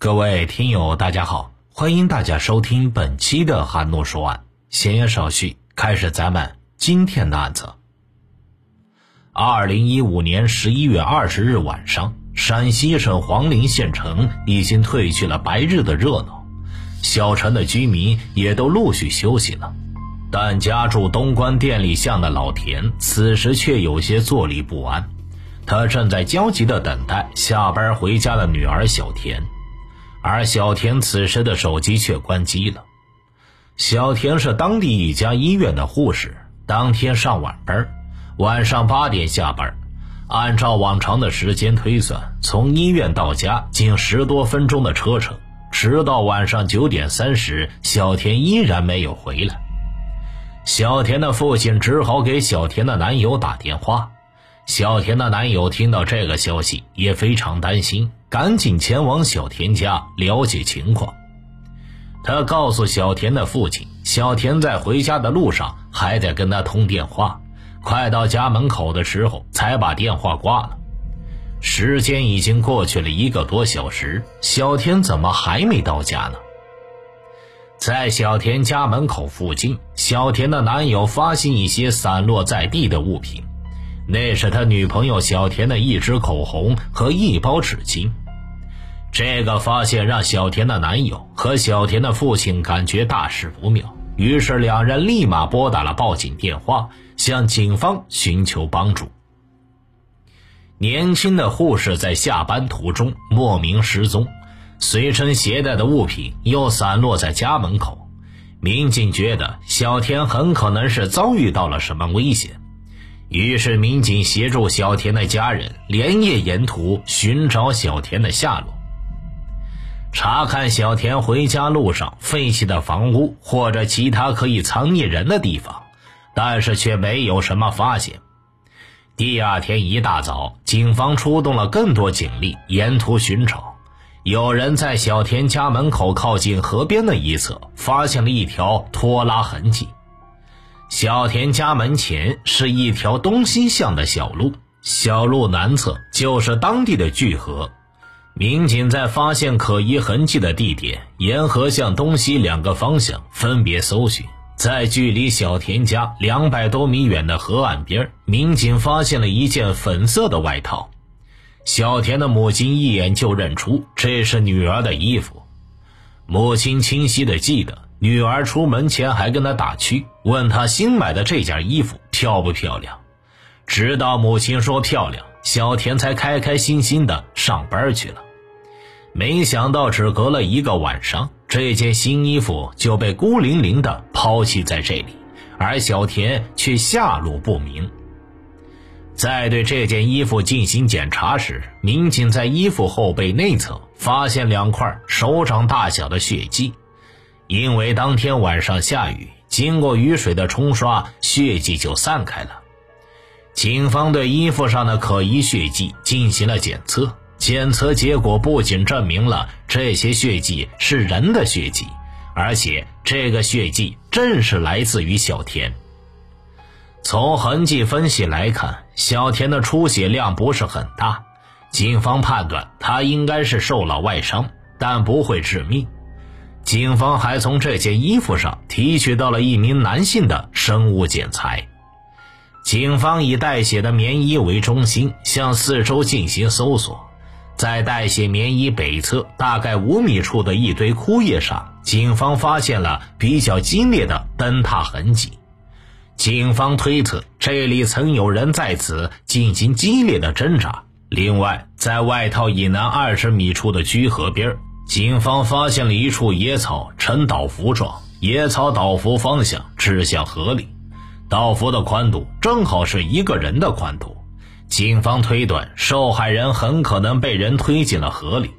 各位听友，大家好，欢迎大家收听本期的韩诺说案。闲言少叙，开始咱们今天的案子。二零一五年十一月二十日晚上，陕西省黄陵县城已经褪去了白日的热闹，小城的居民也都陆续休息了。但家住东关店里巷的老田，此时却有些坐立不安。他正在焦急地等待下班回家的女儿小田。而小田此时的手机却关机了。小田是当地一家医院的护士，当天上晚班，晚上八点下班。按照往常的时间推算，从医院到家仅十多分钟的车程。直到晚上九点三十，小田依然没有回来。小田的父亲只好给小田的男友打电话。小田的男友听到这个消息，也非常担心。赶紧前往小田家了解情况。他告诉小田的父亲，小田在回家的路上还在跟他通电话，快到家门口的时候才把电话挂了。时间已经过去了一个多小时，小田怎么还没到家呢？在小田家门口附近，小田的男友发现一些散落在地的物品。那是他女朋友小田的一支口红和一包纸巾，这个发现让小田的男友和小田的父亲感觉大事不妙，于是两人立马拨打了报警电话，向警方寻求帮助。年轻的护士在下班途中莫名失踪，随身携带的物品又散落在家门口，民警觉得小田很可能是遭遇到了什么危险。于是，民警协助小田的家人连夜沿途寻找小田的下落，查看小田回家路上废弃的房屋或者其他可以藏匿人的地方，但是却没有什么发现。第二天一大早，警方出动了更多警力，沿途寻找。有人在小田家门口靠近河边的一侧发现了一条拖拉痕迹。小田家门前是一条东西向的小路，小路南侧就是当地的聚河。民警在发现可疑痕迹的地点，沿河向东西两个方向分别搜寻。在距离小田家两百多米远的河岸边，民警发现了一件粉色的外套。小田的母亲一眼就认出这是女儿的衣服，母亲清晰的记得。女儿出门前还跟他打趣，问他新买的这件衣服漂不漂亮。直到母亲说漂亮，小田才开开心心的上班去了。没想到只隔了一个晚上，这件新衣服就被孤零零的抛弃在这里，而小田却下落不明。在对这件衣服进行检查时，民警在衣服后背内侧发现两块手掌大小的血迹。因为当天晚上下雨，经过雨水的冲刷，血迹就散开了。警方对衣服上的可疑血迹进行了检测，检测结果不仅证明了这些血迹是人的血迹，而且这个血迹正是来自于小田。从痕迹分析来看，小田的出血量不是很大，警方判断他应该是受了外伤，但不会致命。警方还从这件衣服上提取到了一名男性的生物检材。警方以带血的棉衣为中心，向四周进行搜索。在带血棉衣北侧大概五米处的一堆枯叶上，警方发现了比较激烈的蹬踏痕迹。警方推测，这里曾有人在此进行激烈的挣扎。另外，在外套以南二十米处的居河边警方发现了一处野草呈倒伏状，野草倒伏方向指向河里，倒伏的宽度正好是一个人的宽度。警方推断，受害人很可能被人推进了河里。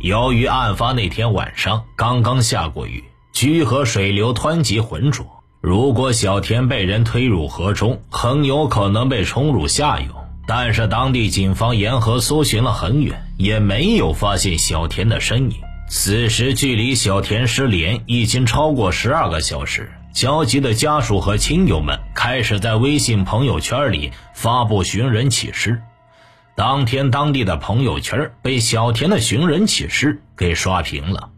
由于案发那天晚上刚刚下过雨，居河水流湍急浑浊，如果小田被人推入河中，很有可能被冲入下游。但是当地警方沿河搜寻了很远，也没有发现小田的身影。此时距离小田失联已经超过十二个小时，焦急的家属和亲友们开始在微信朋友圈里发布寻人启事。当天当地的朋友圈被小田的寻人启事给刷屏了。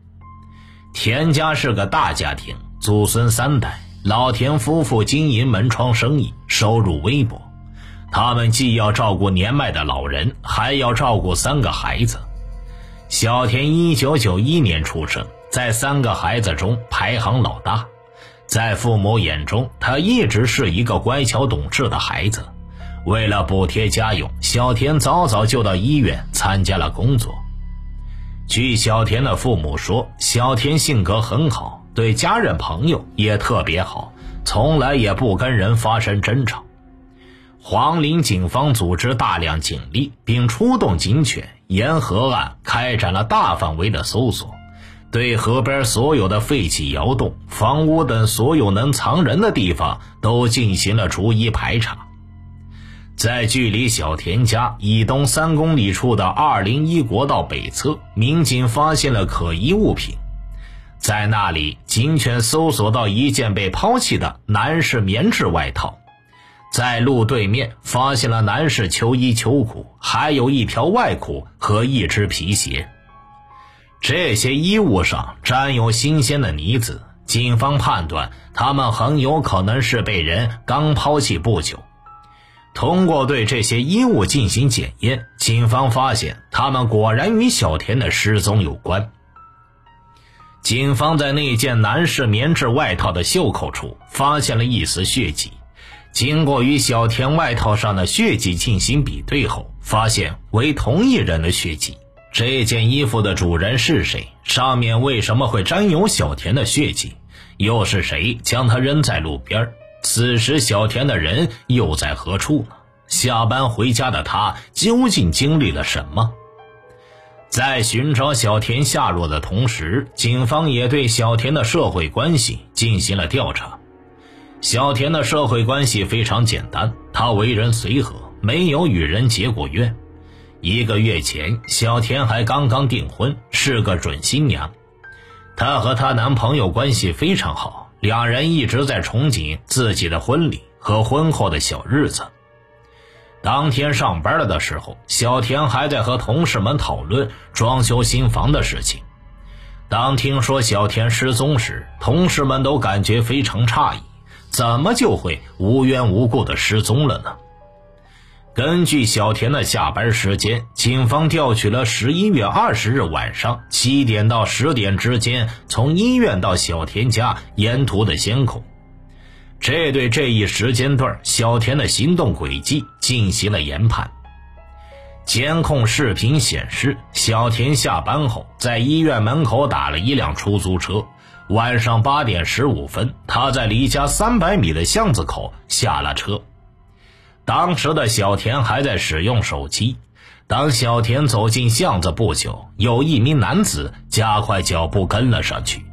田家是个大家庭，祖孙三代，老田夫妇经营门窗生意，收入微薄。他们既要照顾年迈的老人，还要照顾三个孩子。小田一九九一年出生，在三个孩子中排行老大。在父母眼中，他一直是一个乖巧懂事的孩子。为了补贴家用，小田早早就到医院参加了工作。据小田的父母说，小田性格很好，对家人朋友也特别好，从来也不跟人发生争吵。黄陵警方组织大量警力，并出动警犬，沿河岸开展了大范围的搜索。对河边所有的废弃窑洞、房屋等所有能藏人的地方都进行了逐一排查。在距离小田家以东三公里处的二零一国道北侧，民警发现了可疑物品。在那里，警犬搜索到一件被抛弃的男士棉质外套，在路对面发现了男士秋衣秋裤，还有一条外裤和一只皮鞋。这些衣物上沾有新鲜的泥渍，警方判断他们很有可能是被人刚抛弃不久。通过对这些衣物进行检验，警方发现他们果然与小田的失踪有关。警方在那件男士棉质外套的袖口处发现了一丝血迹，经过与小田外套上的血迹进行比对后，发现为同一人的血迹。这件衣服的主人是谁？上面为什么会沾有小田的血迹？又是谁将它扔在路边？此时小田的人又在何处呢？下班回家的他究竟经历了什么？在寻找小田下落的同时，警方也对小田的社会关系进行了调查。小田的社会关系非常简单，他为人随和，没有与人结过怨。一个月前，小田还刚刚订婚，是个准新娘。她和她男朋友关系非常好，两人一直在憧憬自己的婚礼和婚后的小日子。当天上班了的时候，小田还在和同事们讨论装修新房的事情。当听说小田失踪时，同事们都感觉非常诧异：怎么就会无缘无故的失踪了呢？根据小田的下班时间，警方调取了十一月二十日晚上七点到十点之间从医院到小田家沿途的监控，这对这一时间段小田的行动轨迹进行了研判。监控视频显示，小田下班后在医院门口打了一辆出租车，晚上八点十五分，他在离家三百米的巷子口下了车。当时的小田还在使用手机。当小田走进巷子不久，有一名男子加快脚步跟了上去。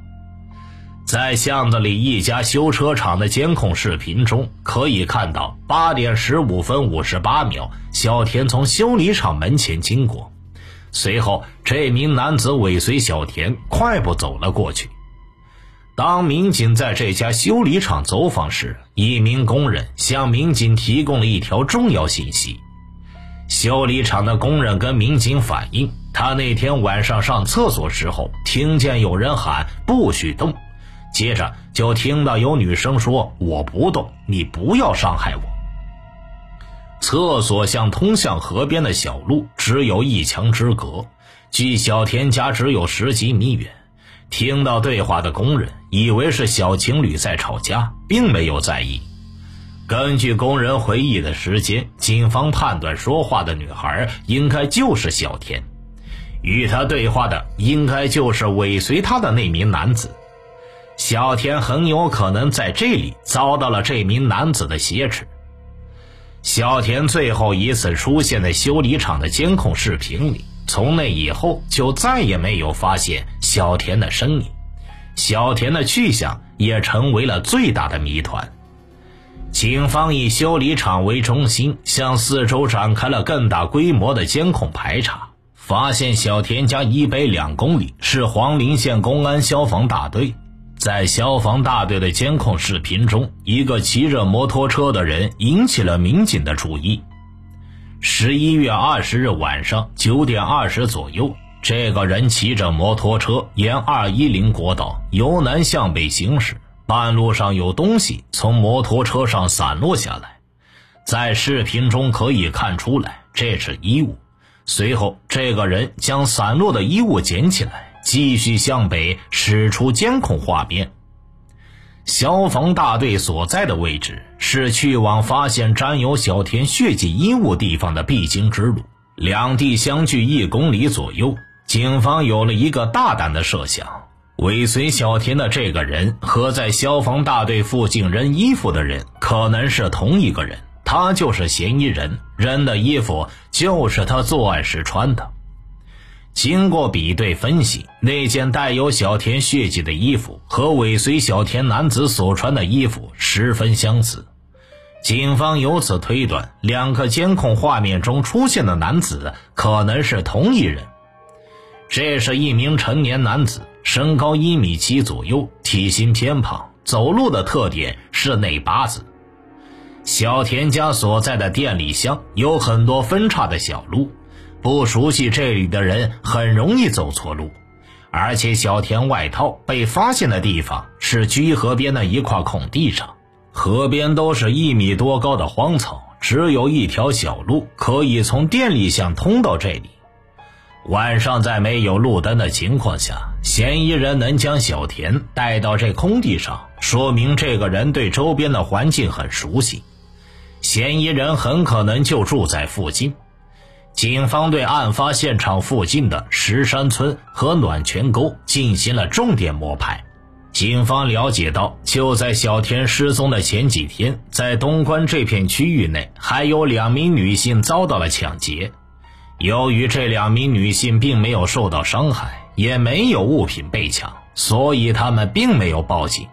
在巷子里一家修车厂的监控视频中，可以看到八点十五分五十八秒，小田从修理厂门前经过，随后这名男子尾随小田快步走了过去。当民警在这家修理厂走访时，一名工人向民警提供了一条重要信息：修理厂的工人跟民警反映，他那天晚上上厕所时候听见有人喊“不许动”，接着就听到有女生说“我不动，你不要伤害我”。厕所向通向河边的小路只有一墙之隔，距小田家只有十几米远。听到对话的工人以为是小情侣在吵架，并没有在意。根据工人回忆的时间，警方判断说话的女孩应该就是小田，与他对话的应该就是尾随他的那名男子。小田很有可能在这里遭到了这名男子的挟持。小田最后一次出现在修理厂的监控视频里。从那以后，就再也没有发现小田的身影，小田的去向也成为了最大的谜团。警方以修理厂为中心，向四周展开了更大规模的监控排查，发现小田家以北两公里是黄陵县公安消防大队。在消防大队的监控视频中，一个骑着摩托车的人引起了民警的注意。十一月二十日晚上九点二十左右，这个人骑着摩托车沿二一零国道由南向北行驶，半路上有东西从摩托车上散落下来，在视频中可以看出来这是衣物。随后，这个人将散落的衣物捡起来，继续向北驶出监控画面。消防大队所在的位置是去往发现沾有小田血迹衣物地方的必经之路，两地相距一公里左右。警方有了一个大胆的设想：尾随小田的这个人和在消防大队附近扔衣服的人可能是同一个人，他就是嫌疑人，扔的衣服就是他作案时穿的。经过比对分析，那件带有小田血迹的衣服和尾随小田男子所穿的衣服十分相似。警方由此推断，两个监控画面中出现的男子可能是同一人。这是一名成年男子，身高一米七左右，体型偏胖，走路的特点是内八字。小田家所在的店里乡有很多分叉的小路。不熟悉这里的人很容易走错路，而且小田外套被发现的地方是居河边的一块空地上，河边都是一米多高的荒草，只有一条小路可以从店里巷通到这里。晚上在没有路灯的情况下，嫌疑人能将小田带到这空地上，说明这个人对周边的环境很熟悉，嫌疑人很可能就住在附近。警方对案发现场附近的石山村和暖泉沟进行了重点摸排。警方了解到，就在小田失踪的前几天，在东关这片区域内，还有两名女性遭到了抢劫。由于这两名女性并没有受到伤害，也没有物品被抢，所以他们并没有报警。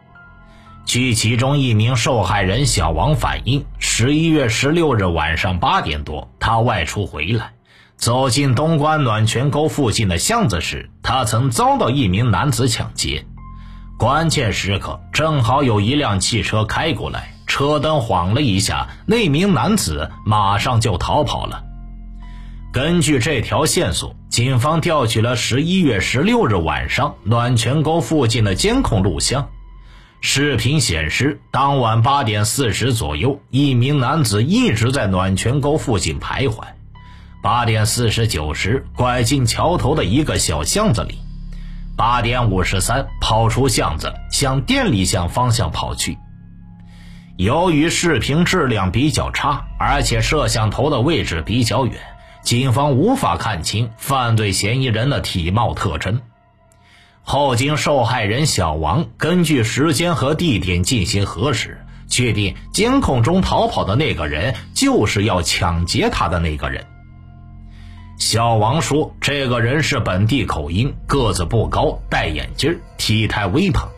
据其中一名受害人小王反映，十一月十六日晚上八点多，他外出回来，走进东关暖泉沟附近的巷子时，他曾遭到一名男子抢劫。关键时刻，正好有一辆汽车开过来，车灯晃了一下，那名男子马上就逃跑了。根据这条线索，警方调取了十一月十六日晚上暖泉沟附近的监控录像。视频显示，当晚八点四十左右，一名男子一直在暖泉沟附近徘徊。八点四十九时，拐进桥头的一个小巷子里。八点五十三，跑出巷子，向店里巷方向跑去。由于视频质量比较差，而且摄像头的位置比较远，警方无法看清犯罪嫌疑人的体貌特征。后经受害人小王根据时间和地点进行核实，确定监控中逃跑的那个人就是要抢劫他的那个人。小王说：“这个人是本地口音，个子不高，戴眼镜，体态微胖。”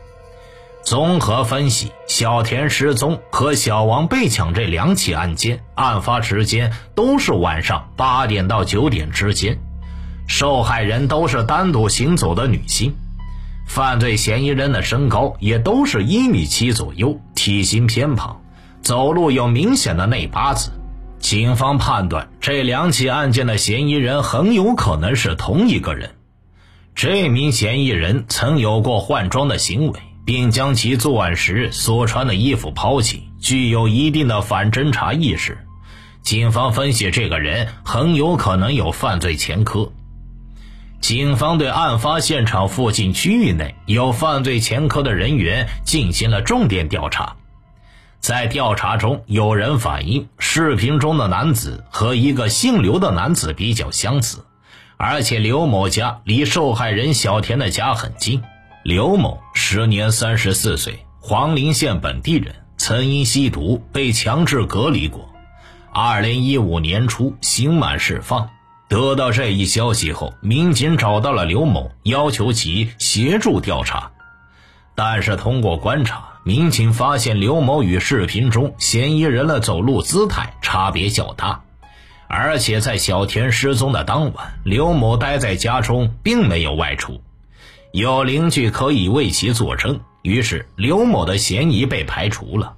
综合分析，小田失踪和小王被抢这两起案件，案发时间都是晚上八点到九点之间，受害人都是单独行走的女性。犯罪嫌疑人的身高也都是一米七左右，体型偏胖，走路有明显的内八字。警方判断这两起案件的嫌疑人很有可能是同一个人。这名嫌疑人曾有过换装的行为，并将其作案时所穿的衣服抛弃，具有一定的反侦查意识。警方分析，这个人很有可能有犯罪前科。警方对案发现场附近区域内有犯罪前科的人员进行了重点调查，在调查中，有人反映视频中的男子和一个姓刘的男子比较相似，而且刘某家离受害人小田的家很近。刘某时年三十四岁，黄陵县本地人，曾因吸毒被强制隔离过，二零一五年初刑满释放。得到这一消息后，民警找到了刘某，要求其协助调查。但是通过观察，民警发现刘某与视频中嫌疑人的走路姿态差别较大，而且在小田失踪的当晚，刘某待在家中，并没有外出。有邻居可以为其作证，于是刘某的嫌疑被排除了。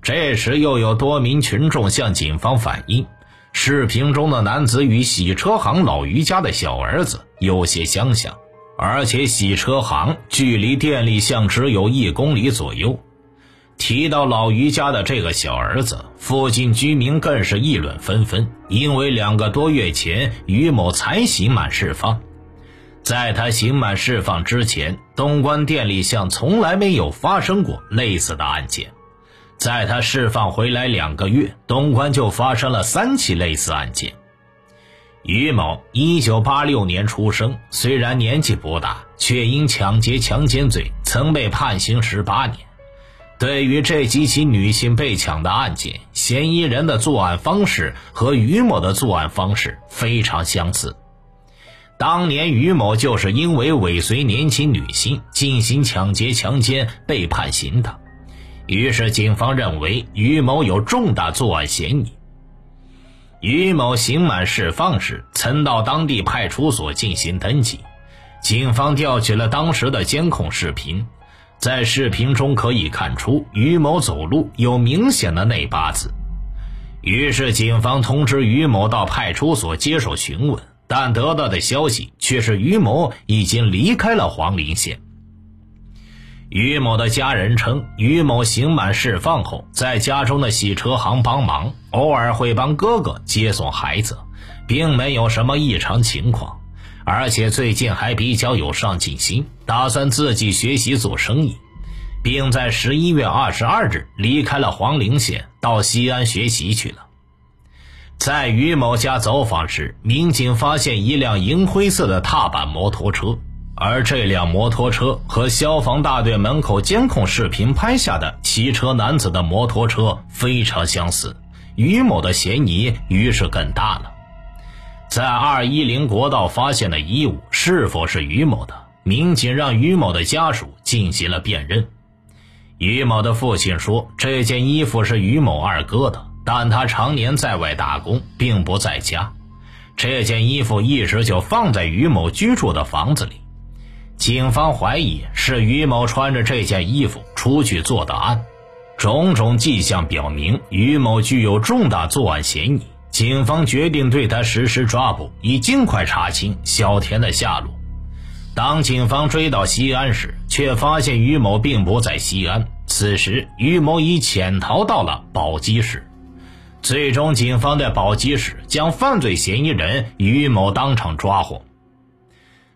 这时，又有多名群众向警方反映。视频中的男子与洗车行老于家的小儿子有些相像，而且洗车行距离电力巷只有一公里左右。提到老于家的这个小儿子，附近居民更是议论纷纷，因为两个多月前于某才刑满释放，在他刑满释放之前，东关电力巷从来没有发生过类似的案件。在他释放回来两个月，东关就发生了三起类似案件。于某，一九八六年出生，虽然年纪不大，却因抢劫、强奸罪曾被判刑十八年。对于这几起女性被抢的案件，嫌疑人的作案方式和于某的作案方式非常相似。当年于某就是因为尾随年轻女性进行抢劫、强奸被判刑的。于是，警方认为于某有重大作案嫌疑。于某刑满释放时，曾到当地派出所进行登记。警方调取了当时的监控视频，在视频中可以看出于某走路有明显的内八字。于是，警方通知于某到派出所接受询问，但得到的消息却是于某已经离开了黄陵县。于某的家人称，于某刑满释放后，在家中的洗车行帮忙，偶尔会帮哥哥接送孩子，并没有什么异常情况，而且最近还比较有上进心，打算自己学习做生意，并在十一月二十二日离开了黄陵县，到西安学习去了。在于某家走访时，民警发现一辆银灰色的踏板摩托车。而这辆摩托车和消防大队门口监控视频拍下的骑车男子的摩托车非常相似，于某的嫌疑于是更大了。在二一零国道发现的衣物是否是于某的？民警让于某的家属进行了辨认。于某的父亲说，这件衣服是于某二哥的，但他常年在外打工，并不在家。这件衣服一直就放在于某居住的房子里。警方怀疑是于某穿着这件衣服出去做的案，种种迹象表明于某具有重大作案嫌疑。警方决定对他实施抓捕，以尽快查清小田的下落。当警方追到西安时，却发现于某并不在西安。此时，于某已潜逃到了宝鸡市。最终，警方在宝鸡市将犯罪嫌疑人于某当场抓获。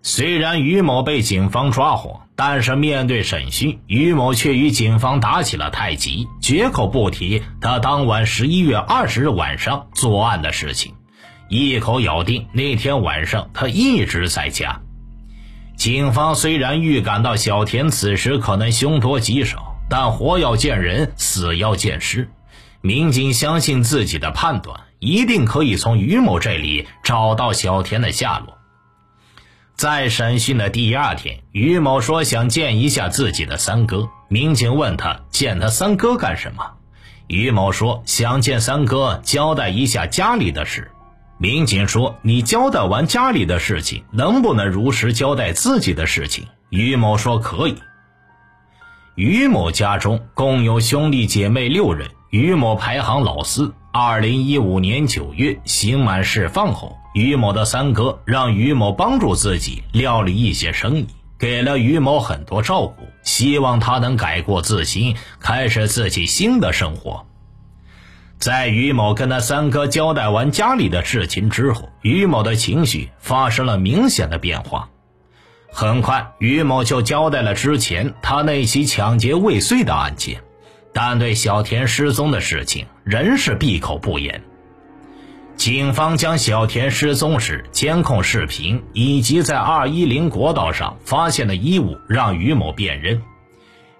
虽然于某被警方抓获，但是面对审讯，于某却与警方打起了太极，绝口不提他当晚十一月二十日晚上作案的事情，一口咬定那天晚上他一直在家。警方虽然预感到小田此时可能凶多吉少，但活要见人，死要见尸，民警相信自己的判断，一定可以从于某这里找到小田的下落。在审讯的第二天，于某说想见一下自己的三哥。民警问他见他三哥干什么？于某说想见三哥交代一下家里的事。民警说：“你交代完家里的事情，能不能如实交代自己的事情？”于某说：“可以。”于某家中共有兄弟姐妹六人，于某排行老四。二零一五年九月，刑满释放后。于某的三哥让于某帮助自己料理一些生意，给了于某很多照顾，希望他能改过自新，开始自己新的生活。在于某跟他三哥交代完家里的事情之后，于某的情绪发生了明显的变化。很快，于某就交代了之前他那起抢劫未遂的案件，但对小田失踪的事情仍是闭口不言。警方将小田失踪时监控视频以及在二一零国道上发现的衣物让于某辨认。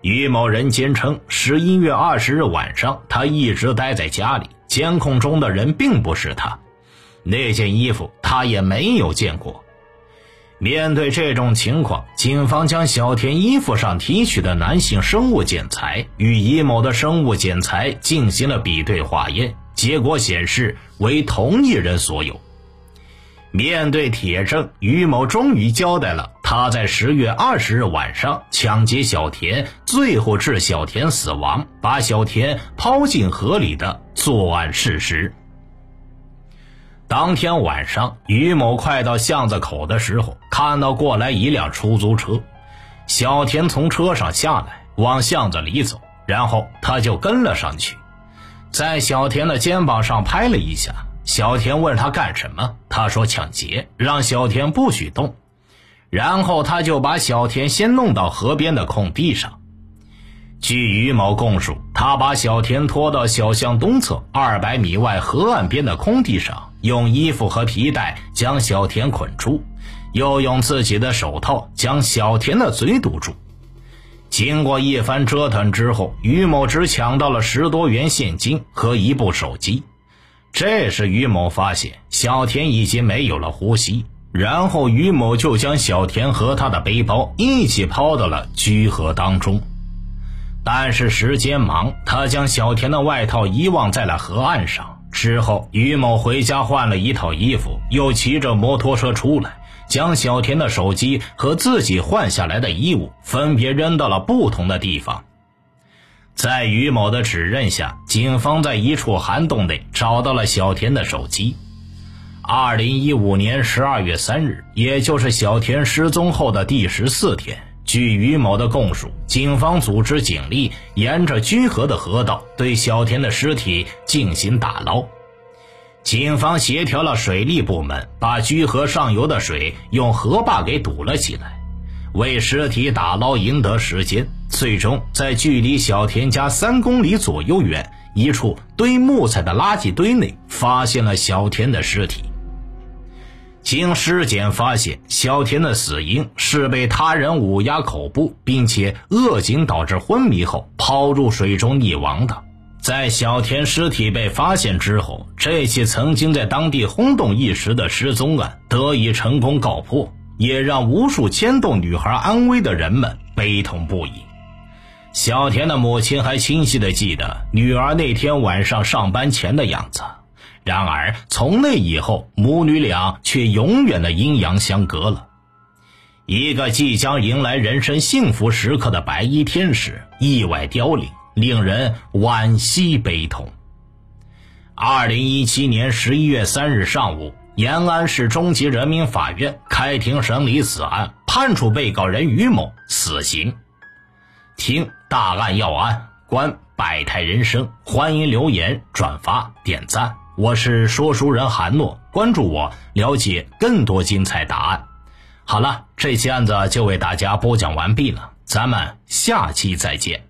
于某人坚称，十一月二十日晚上他一直待在家里，监控中的人并不是他，那件衣服他也没有见过。面对这种情况，警方将小田衣服上提取的男性生物检材与于某的生物检材进行了比对化验。结果显示为同一人所有。面对铁证，于某终于交代了他在十月二十日晚上抢劫小田，最后致小田死亡，把小田抛进河里的作案事实。当天晚上，于某快到巷子口的时候，看到过来一辆出租车，小田从车上下来，往巷子里走，然后他就跟了上去，在小田的肩膀上拍了一下。小田问他干什么，他说抢劫，让小田不许动。然后他就把小田先弄到河边的空地上。据于某供述，他把小田拖到小巷东侧二百米外河岸边的空地上，用衣服和皮带将小田捆住，又用自己的手套将小田的嘴堵住。经过一番折腾之后，于某只抢到了十多元现金和一部手机。这时，于某发现小田已经没有了呼吸。然后于某就将小田和他的背包一起抛到了居河当中，但是时间忙，他将小田的外套遗忘在了河岸上。之后，于某回家换了一套衣服，又骑着摩托车出来，将小田的手机和自己换下来的衣物分别扔到了不同的地方。在于某的指认下，警方在一处涵洞内找到了小田的手机。二零一五年十二月三日，也就是小田失踪后的第十四天，据于某的供述，警方组织警力沿着居河的河道对小田的尸体进行打捞。警方协调了水利部门，把居河上游的水用河坝给堵了起来，为尸体打捞赢得时间。最终，在距离小田家三公里左右远一处堆木材的垃圾堆内，发现了小田的尸体。经尸检发现，小田的死因是被他人捂压口部，并且扼颈导致昏迷后抛入水中溺亡的。在小田尸体被发现之后，这起曾经在当地轰动一时的失踪案得以成功告破，也让无数牵动女孩安危的人们悲痛不已。小田的母亲还清晰地记得女儿那天晚上上班前的样子。然而，从那以后，母女俩却永远的阴阳相隔了。一个即将迎来人生幸福时刻的白衣天使意外凋零，令人惋惜悲痛。二零一七年十一月三日上午，延安市中级人民法院开庭审理此案，判处被告人于某死刑。听大案要案，观百态人生，欢迎留言、转发、点赞。我是说书人韩诺，关注我，了解更多精彩答案。好了，这期案子就为大家播讲完毕了，咱们下期再见。